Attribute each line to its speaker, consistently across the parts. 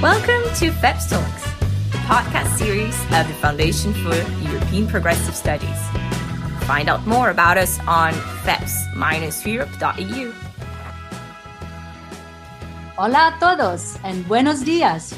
Speaker 1: Welcome to FEPS Talks, the podcast series of the Foundation for European Progressive Studies. Find out more about us on feps-europe.eu.
Speaker 2: Hola a todos and buenos dias.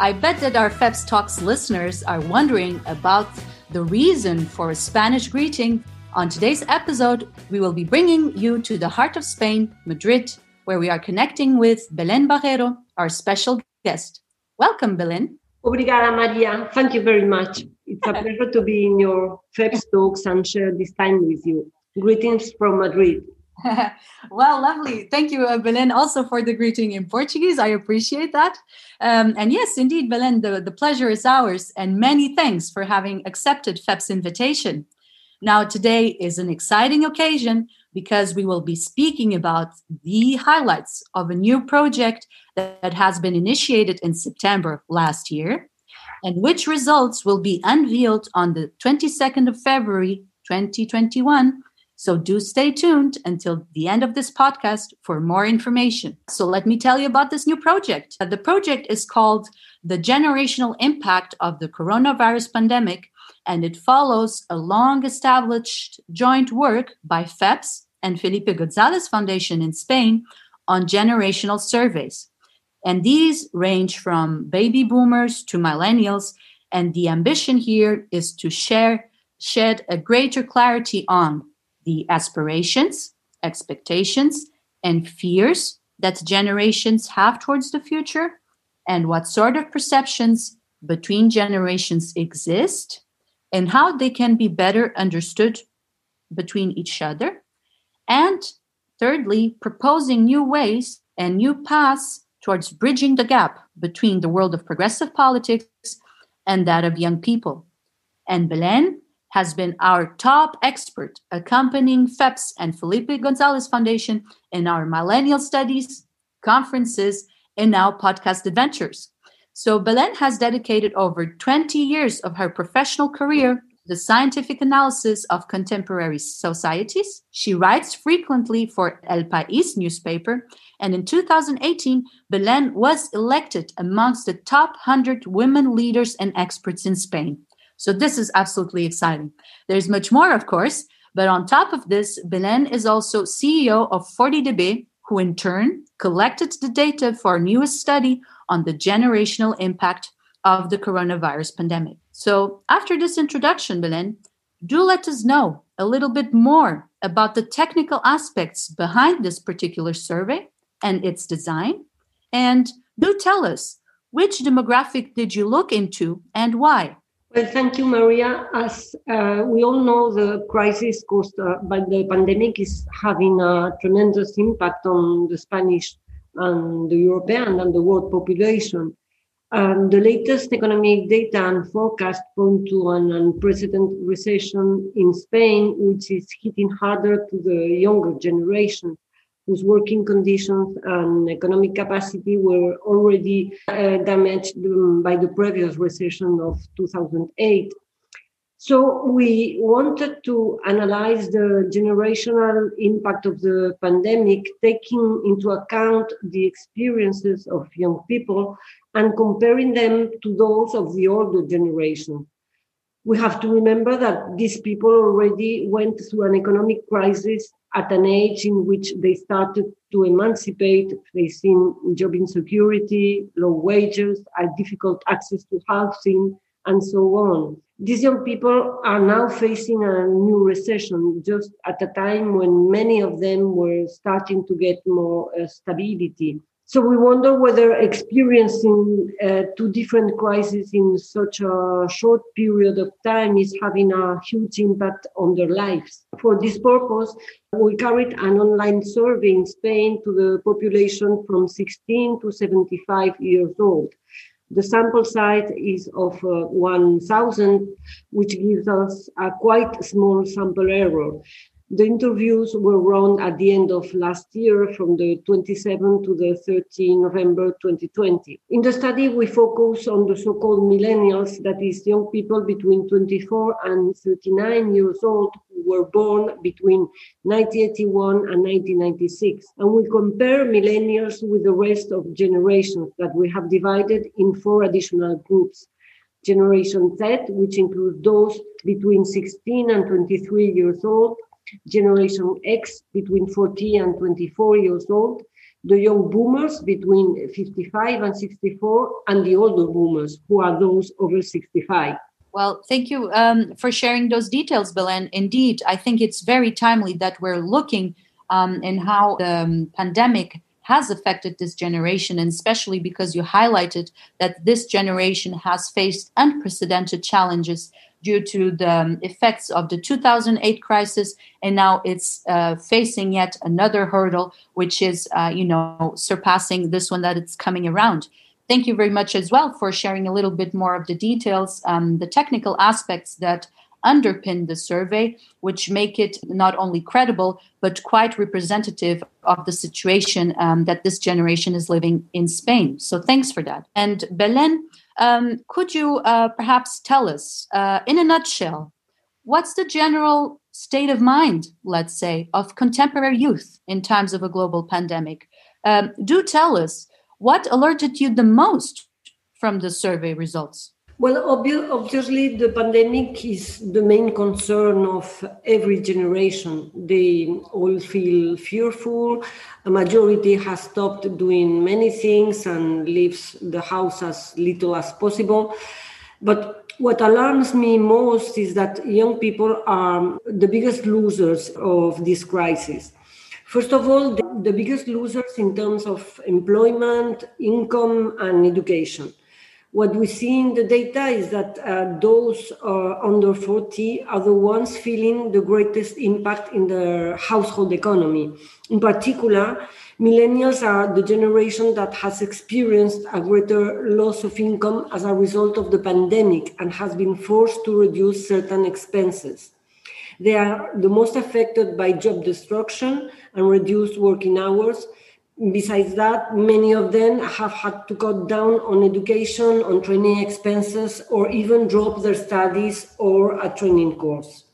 Speaker 2: I bet that our FEPS Talks listeners are wondering about the reason for a Spanish greeting. On today's episode, we will be bringing you to the heart of Spain, Madrid, where we are connecting with Belen Barreiro, our special guest. Welcome, Belen.
Speaker 3: Obrigada, Maria. Thank you very much. It's a pleasure to be in your FEPS talks and share this time with you. Greetings from Madrid.
Speaker 2: well, lovely. Thank you, uh, Belen, also for the greeting in Portuguese. I appreciate that. Um, and yes, indeed, Belen, the, the pleasure is ours. And many thanks for having accepted FEP's invitation. Now, today is an exciting occasion because we will be speaking about the highlights of a new project that has been initiated in September last year and which results will be unveiled on the 22nd of February 2021. So do stay tuned until the end of this podcast for more information. So let me tell you about this new project. The project is called The Generational Impact of the Coronavirus Pandemic and it follows a long established joint work by FEPS and Felipe Gonzalez Foundation in Spain on generational surveys. And these range from baby boomers to millennials. And the ambition here is to share, shed a greater clarity on the aspirations, expectations, and fears that generations have towards the future, and what sort of perceptions between generations exist, and how they can be better understood between each other. And thirdly, proposing new ways and new paths towards bridging the gap between the world of progressive politics and that of young people. And Belen has been our top expert accompanying FEPS and Felipe Gonzalez Foundation in our millennial studies, conferences, and now podcast adventures. So Belen has dedicated over 20 years of her professional career to the scientific analysis of contemporary societies. She writes frequently for El País newspaper, and in 2018, Belen was elected amongst the top 100 women leaders and experts in Spain. So this is absolutely exciting. There's much more, of course, but on top of this, Belen is also CEO of 40dB, who in turn collected the data for our newest study on the generational impact of the coronavirus pandemic. So, after this introduction, Belen, do let us know a little bit more about the technical aspects behind this particular survey and its design. And do tell us which demographic did you look into and why?
Speaker 3: Well, thank you, Maria. As uh, we all know, the crisis caused uh, by the pandemic is having a tremendous impact on the Spanish and the European and the world population. Um, the latest economic data and forecast point to an unprecedented recession in Spain, which is hitting harder to the younger generation, whose working conditions and economic capacity were already uh, damaged um, by the previous recession of 2008. So we wanted to analyze the generational impact of the pandemic, taking into account the experiences of young people and comparing them to those of the older generation. We have to remember that these people already went through an economic crisis at an age in which they started to emancipate, facing job insecurity, low wages, difficult access to housing, and so on. These young people are now facing a new recession just at a time when many of them were starting to get more uh, stability. So we wonder whether experiencing uh, two different crises in such a short period of time is having a huge impact on their lives. For this purpose, we carried an online survey in Spain to the population from 16 to 75 years old. The sample size is of uh, 1,000, which gives us a quite small sample error. The interviews were run at the end of last year from the 27th to the 13 November 2020. In the study, we focus on the so-called millennials, that is young people between 24 and 39 years old who were born between 1981 and 1996. And we compare millennials with the rest of generations that we have divided in four additional groups. Generation Z, which includes those between 16 and 23 years old, Generation X between 40 and 24 years old, the young boomers between 55 and 64, and the older boomers, who are those over 65.
Speaker 2: Well, thank you um, for sharing those details, Belen. Indeed, I think it's very timely that we're looking um, in how the um, pandemic has affected this generation, and especially because you highlighted that this generation has faced unprecedented challenges due to the um, effects of the 2008 crisis, and now it's uh, facing yet another hurdle, which is, uh, you know, surpassing this one that it's coming around. Thank you very much as well for sharing a little bit more of the details, um, the technical aspects that underpin the survey, which make it not only credible, but quite representative of the situation um, that this generation is living in Spain. So thanks for that. And Belen, um, could you uh, perhaps tell us, uh, in a nutshell, what's the general state of mind, let's say, of contemporary youth in times of a global pandemic? Um, do tell us what alerted you the most from the survey results?
Speaker 3: Well, obviously, the pandemic is the main concern of every generation. They all feel fearful. A majority has stopped doing many things and leaves the house as little as possible. But what alarms me most is that young people are the biggest losers of this crisis. First of all, the, the biggest losers in terms of employment, income, and education what we see in the data is that uh, those uh, under 40 are the ones feeling the greatest impact in the household economy. In particular, millennials are the generation that has experienced a greater loss of income as a result of the pandemic and has been forced to reduce certain expenses. They are the most affected by job destruction and reduced working hours Besides that, many of them have had to cut down on education, on training expenses, or even drop their studies or a training course.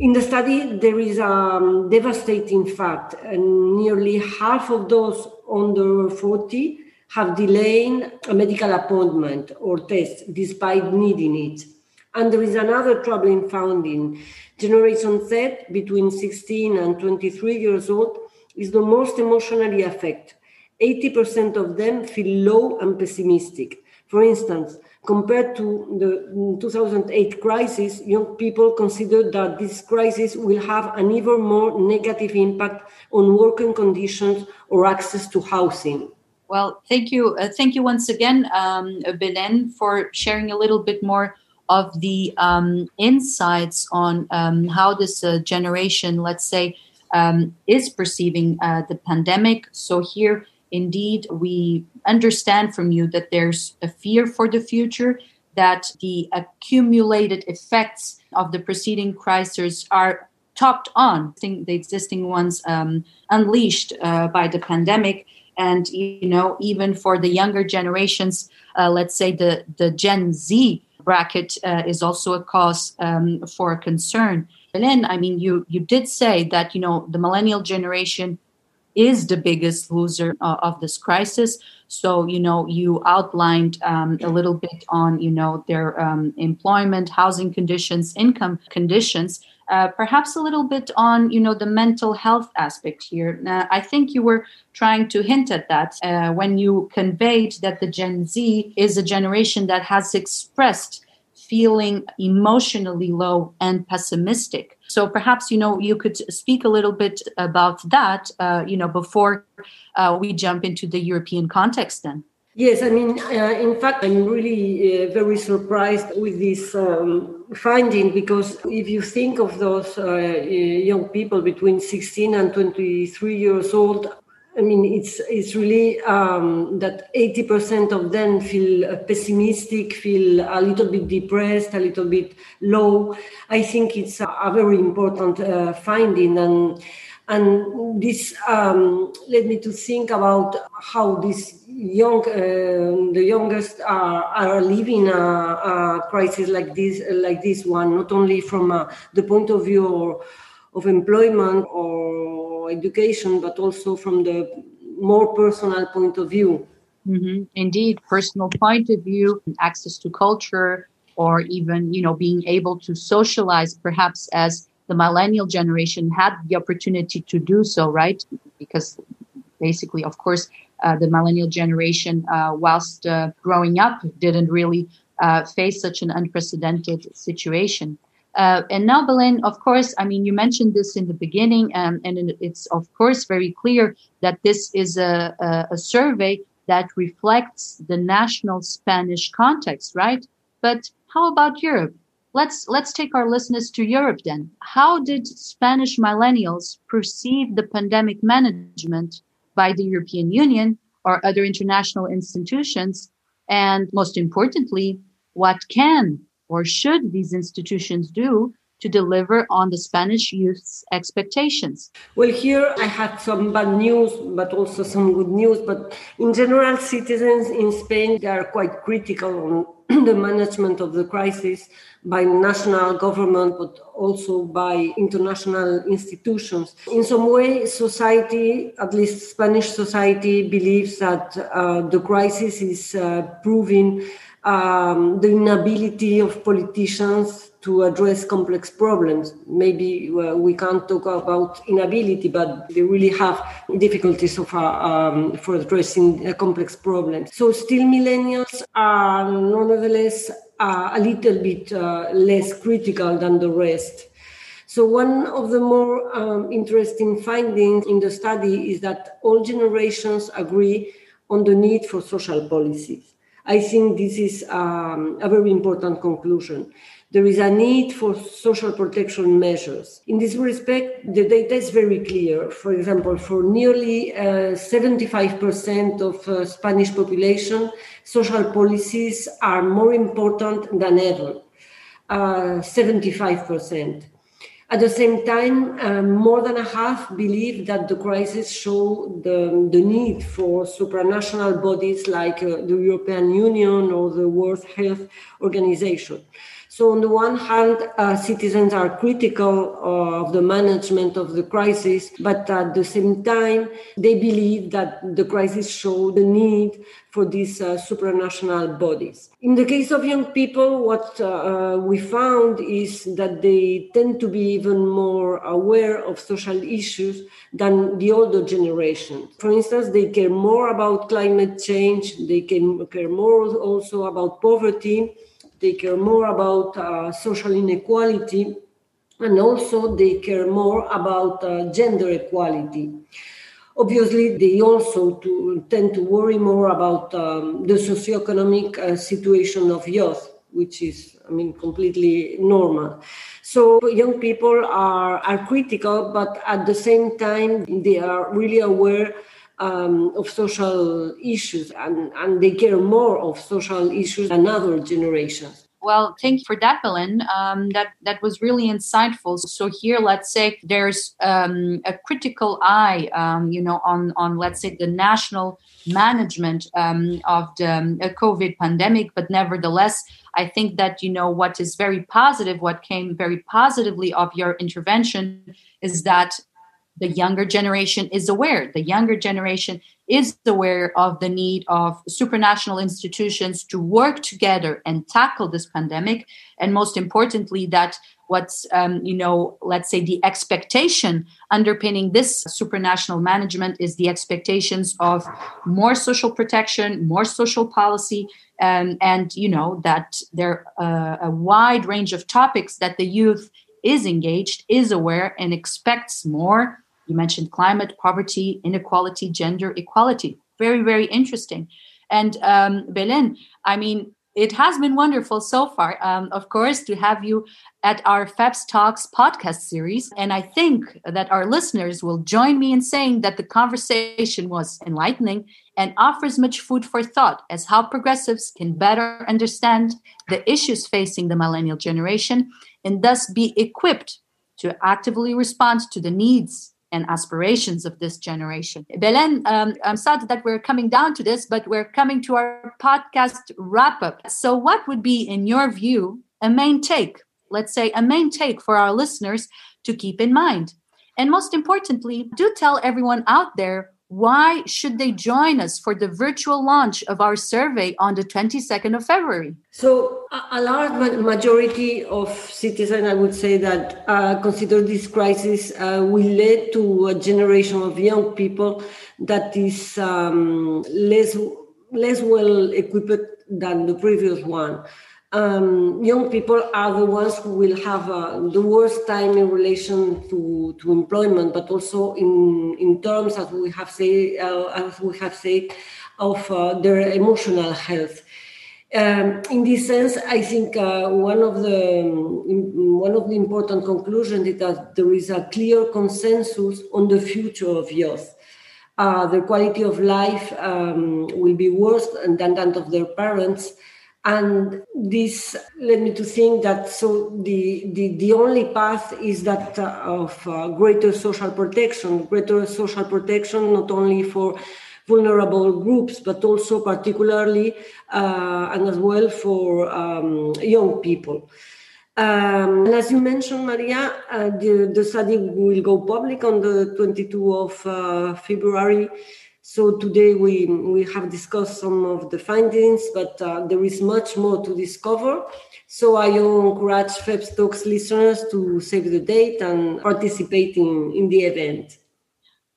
Speaker 3: In the study, there is a um, devastating fact, nearly half of those under 40 have delayed a medical appointment or test despite needing it. And there is another troubling finding. Generation Z, between 16 and 23 years old, is the most emotionally affected. 80% of them feel low and pessimistic. For instance, compared to the 2008 crisis, young people consider that this crisis will have an even more negative impact on working conditions or access to housing.
Speaker 2: Well, thank you. Uh, thank you once again, um, Belen, for sharing a little bit more of the um, insights on um, how this uh, generation, let's say, um, is perceiving uh, the pandemic. So, here, indeed, we understand from you that there's a fear for the future, that the accumulated effects of the preceding crisis are topped on the existing ones um, unleashed uh, by the pandemic. And, you know, even for the younger generations, uh, let's say the, the Gen Z bracket uh, is also a cause um, for concern. Belen, I mean, you you did say that you know the millennial generation is the biggest loser uh, of this crisis. So you know you outlined um, a little bit on you know their um, employment, housing conditions, income conditions. Uh, perhaps a little bit on you know the mental health aspect here. I think you were trying to hint at that uh, when you conveyed that the Gen Z is a generation that has expressed feeling emotionally low and pessimistic. So perhaps you know you could speak a little bit about that, uh, you know, before uh, we jump into the European context. Then.
Speaker 3: Yes, I mean, uh, in fact, I'm really uh, very surprised with this um, finding because if you think of those uh, young people between 16 and 23 years old, I mean, it's it's really um, that eighty percent of them feel pessimistic, feel a little bit depressed, a little bit low. I think it's a, a very important uh, finding, and and this um, led me to think about how these young, uh, the youngest are, are living a, a, crisis like this, like this one, not only from uh, the point of view of employment or education, but also from the more personal point of view.
Speaker 2: Mm-hmm. Indeed, personal point of view, access to culture, or even you know being able to socialize, perhaps as the millennial generation had the opportunity to do so, right? Because basically, of course, uh, the millennial generation, uh, whilst uh, growing up, didn't really uh, face such an unprecedented situation. Uh, and now, Belen, of course, I mean, you mentioned this in the beginning, um, and it's of course very clear that this is a, a, a survey that reflects the national Spanish context, right? But how about Europe? Let's let's take our listeners to Europe then. How did Spanish millennials perceive the pandemic management by the European Union or other international institutions? And most importantly, what can or should these institutions do to deliver on the Spanish youth's expectations?
Speaker 3: Well, here I have some bad news, but also some good news. But in general, citizens in Spain are quite critical on the management of the crisis by national government, but also by international institutions. In some way, society, at least Spanish society, believes that uh, the crisis is uh, proving um, the inability of politicians to address complex problems. Maybe we can't talk about inability, but they really have difficulties far um, for addressing uh, complex problems. So still millennials are nonetheless uh, a little bit uh, less critical than the rest. So one of the more um, interesting findings in the study is that all generations agree on the need for social policies. I think this is um, a very important conclusion. There is a need for social protection measures. In this respect, the data is very clear. For example, for nearly uh, 75% of uh, Spanish population, social policies are more important than ever. Uh, 75%. At the same time, um, more than a half believe that the crisis show the, the need for supranational bodies like uh, the European Union or the World Health Organization. So, on the one hand, uh, citizens are critical of the management of the crisis, but at the same time, they believe that the crisis showed the need for these uh, supranational bodies. In the case of young people, what uh, we found is that they tend to be even more aware of social issues than the older generation. For instance, they care more about climate change, they care more also about poverty they care more about uh, social inequality, and also they care more about uh, gender equality. Obviously, they also to, tend to worry more about um, the socioeconomic uh, situation of youth, which is, I mean, completely normal. So young people are, are critical, but at the same time, they are really aware um, of social issues and, and they care more of social issues than other generations.
Speaker 2: Well, thank you for that, Belen. Um, that that was really insightful. So here, let's say there's um, a critical eye, um, you know, on on let's say the national management um, of the um, COVID pandemic. But nevertheless, I think that you know what is very positive, what came very positively of your intervention, is that the younger generation is aware. The younger generation is aware of the need of supranational institutions to work together and tackle this pandemic. And most importantly, that what's, um, you know, let's say the expectation underpinning this supranational management is the expectations of more social protection, more social policy, um, and, you know, that there are uh, a wide range of topics that the youth is engaged, is aware, and expects more you mentioned climate, poverty, inequality, gender equality. Very, very interesting. And um, Belen, I mean, it has been wonderful so far, um, of course, to have you at our FEPS Talks podcast series. And I think that our listeners will join me in saying that the conversation was enlightening and offers much food for thought as how progressives can better understand the issues facing the millennial generation and thus be equipped to actively respond to the needs and aspirations of this generation. Belen, um, I'm sad that we're coming down to this, but we're coming to our podcast wrap up. So, what would be, in your view, a main take? Let's say a main take for our listeners to keep in mind. And most importantly, do tell everyone out there why should they join us for the virtual launch of our survey on the 22nd of February?
Speaker 3: So, a large majority of citizens, I would say, that uh, consider this crisis uh, will lead to a generation of young people that is um, less less well equipped than the previous one um, young people are the ones who will have uh, the worst time in relation to, to employment, but also in, in terms, as we have said, uh, as we have said, of uh, their emotional health. Um, in this sense, I think uh, one of the um, one of the important conclusions is that there is a clear consensus on the future of youth. Uh, the quality of life um, will be worse than that of their parents and this led me to think that so the the, the only path is that uh, of uh, greater social protection greater social protection not only for vulnerable groups but also particularly uh, and as well for um, young people um, and as you mentioned, Maria, uh, the, the study will go public on the 22 of uh, February. So today we, we have discussed some of the findings, but uh, there is much more to discover. So I encourage FEPS Talks listeners to save the date and participate in, in the event.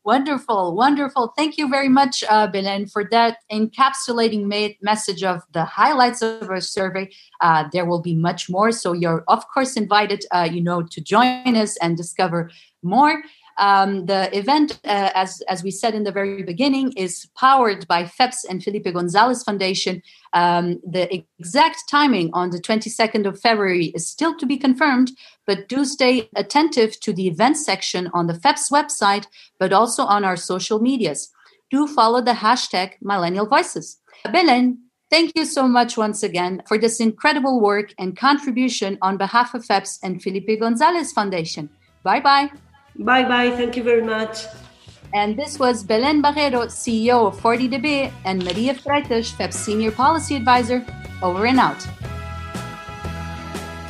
Speaker 2: Wonderful, wonderful. Thank you very much, uh, Belen, for that encapsulating ma- message of the highlights of our survey. Uh, there will be much more, so you're of course invited, uh, you know, to join us and discover more. Um, the event, uh, as, as we said in the very beginning, is powered by FEPS and Felipe Gonzalez Foundation. Um, the exact timing on the 22nd of February is still to be confirmed, but do stay attentive to the event section on the FEPS website, but also on our social medias. Do follow the hashtag Millennial Voices. Belen, Thank you so much once again for this incredible work and contribution on behalf of FEPS and Felipe Gonzalez Foundation. Bye bye.
Speaker 3: Bye bye. Thank you very much.
Speaker 2: And this was Belen Barreiro, CEO of 40dB, and Maria Freitas, FEP's Senior Policy Advisor. Over and out.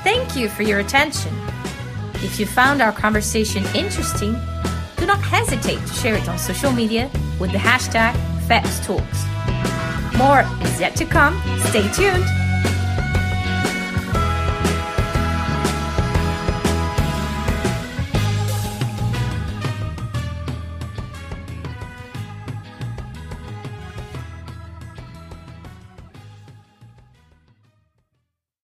Speaker 1: Thank you for your attention. If you found our conversation interesting, do not hesitate to share it on social media with the hashtag FEPSTalks. More is yet to come. Stay tuned.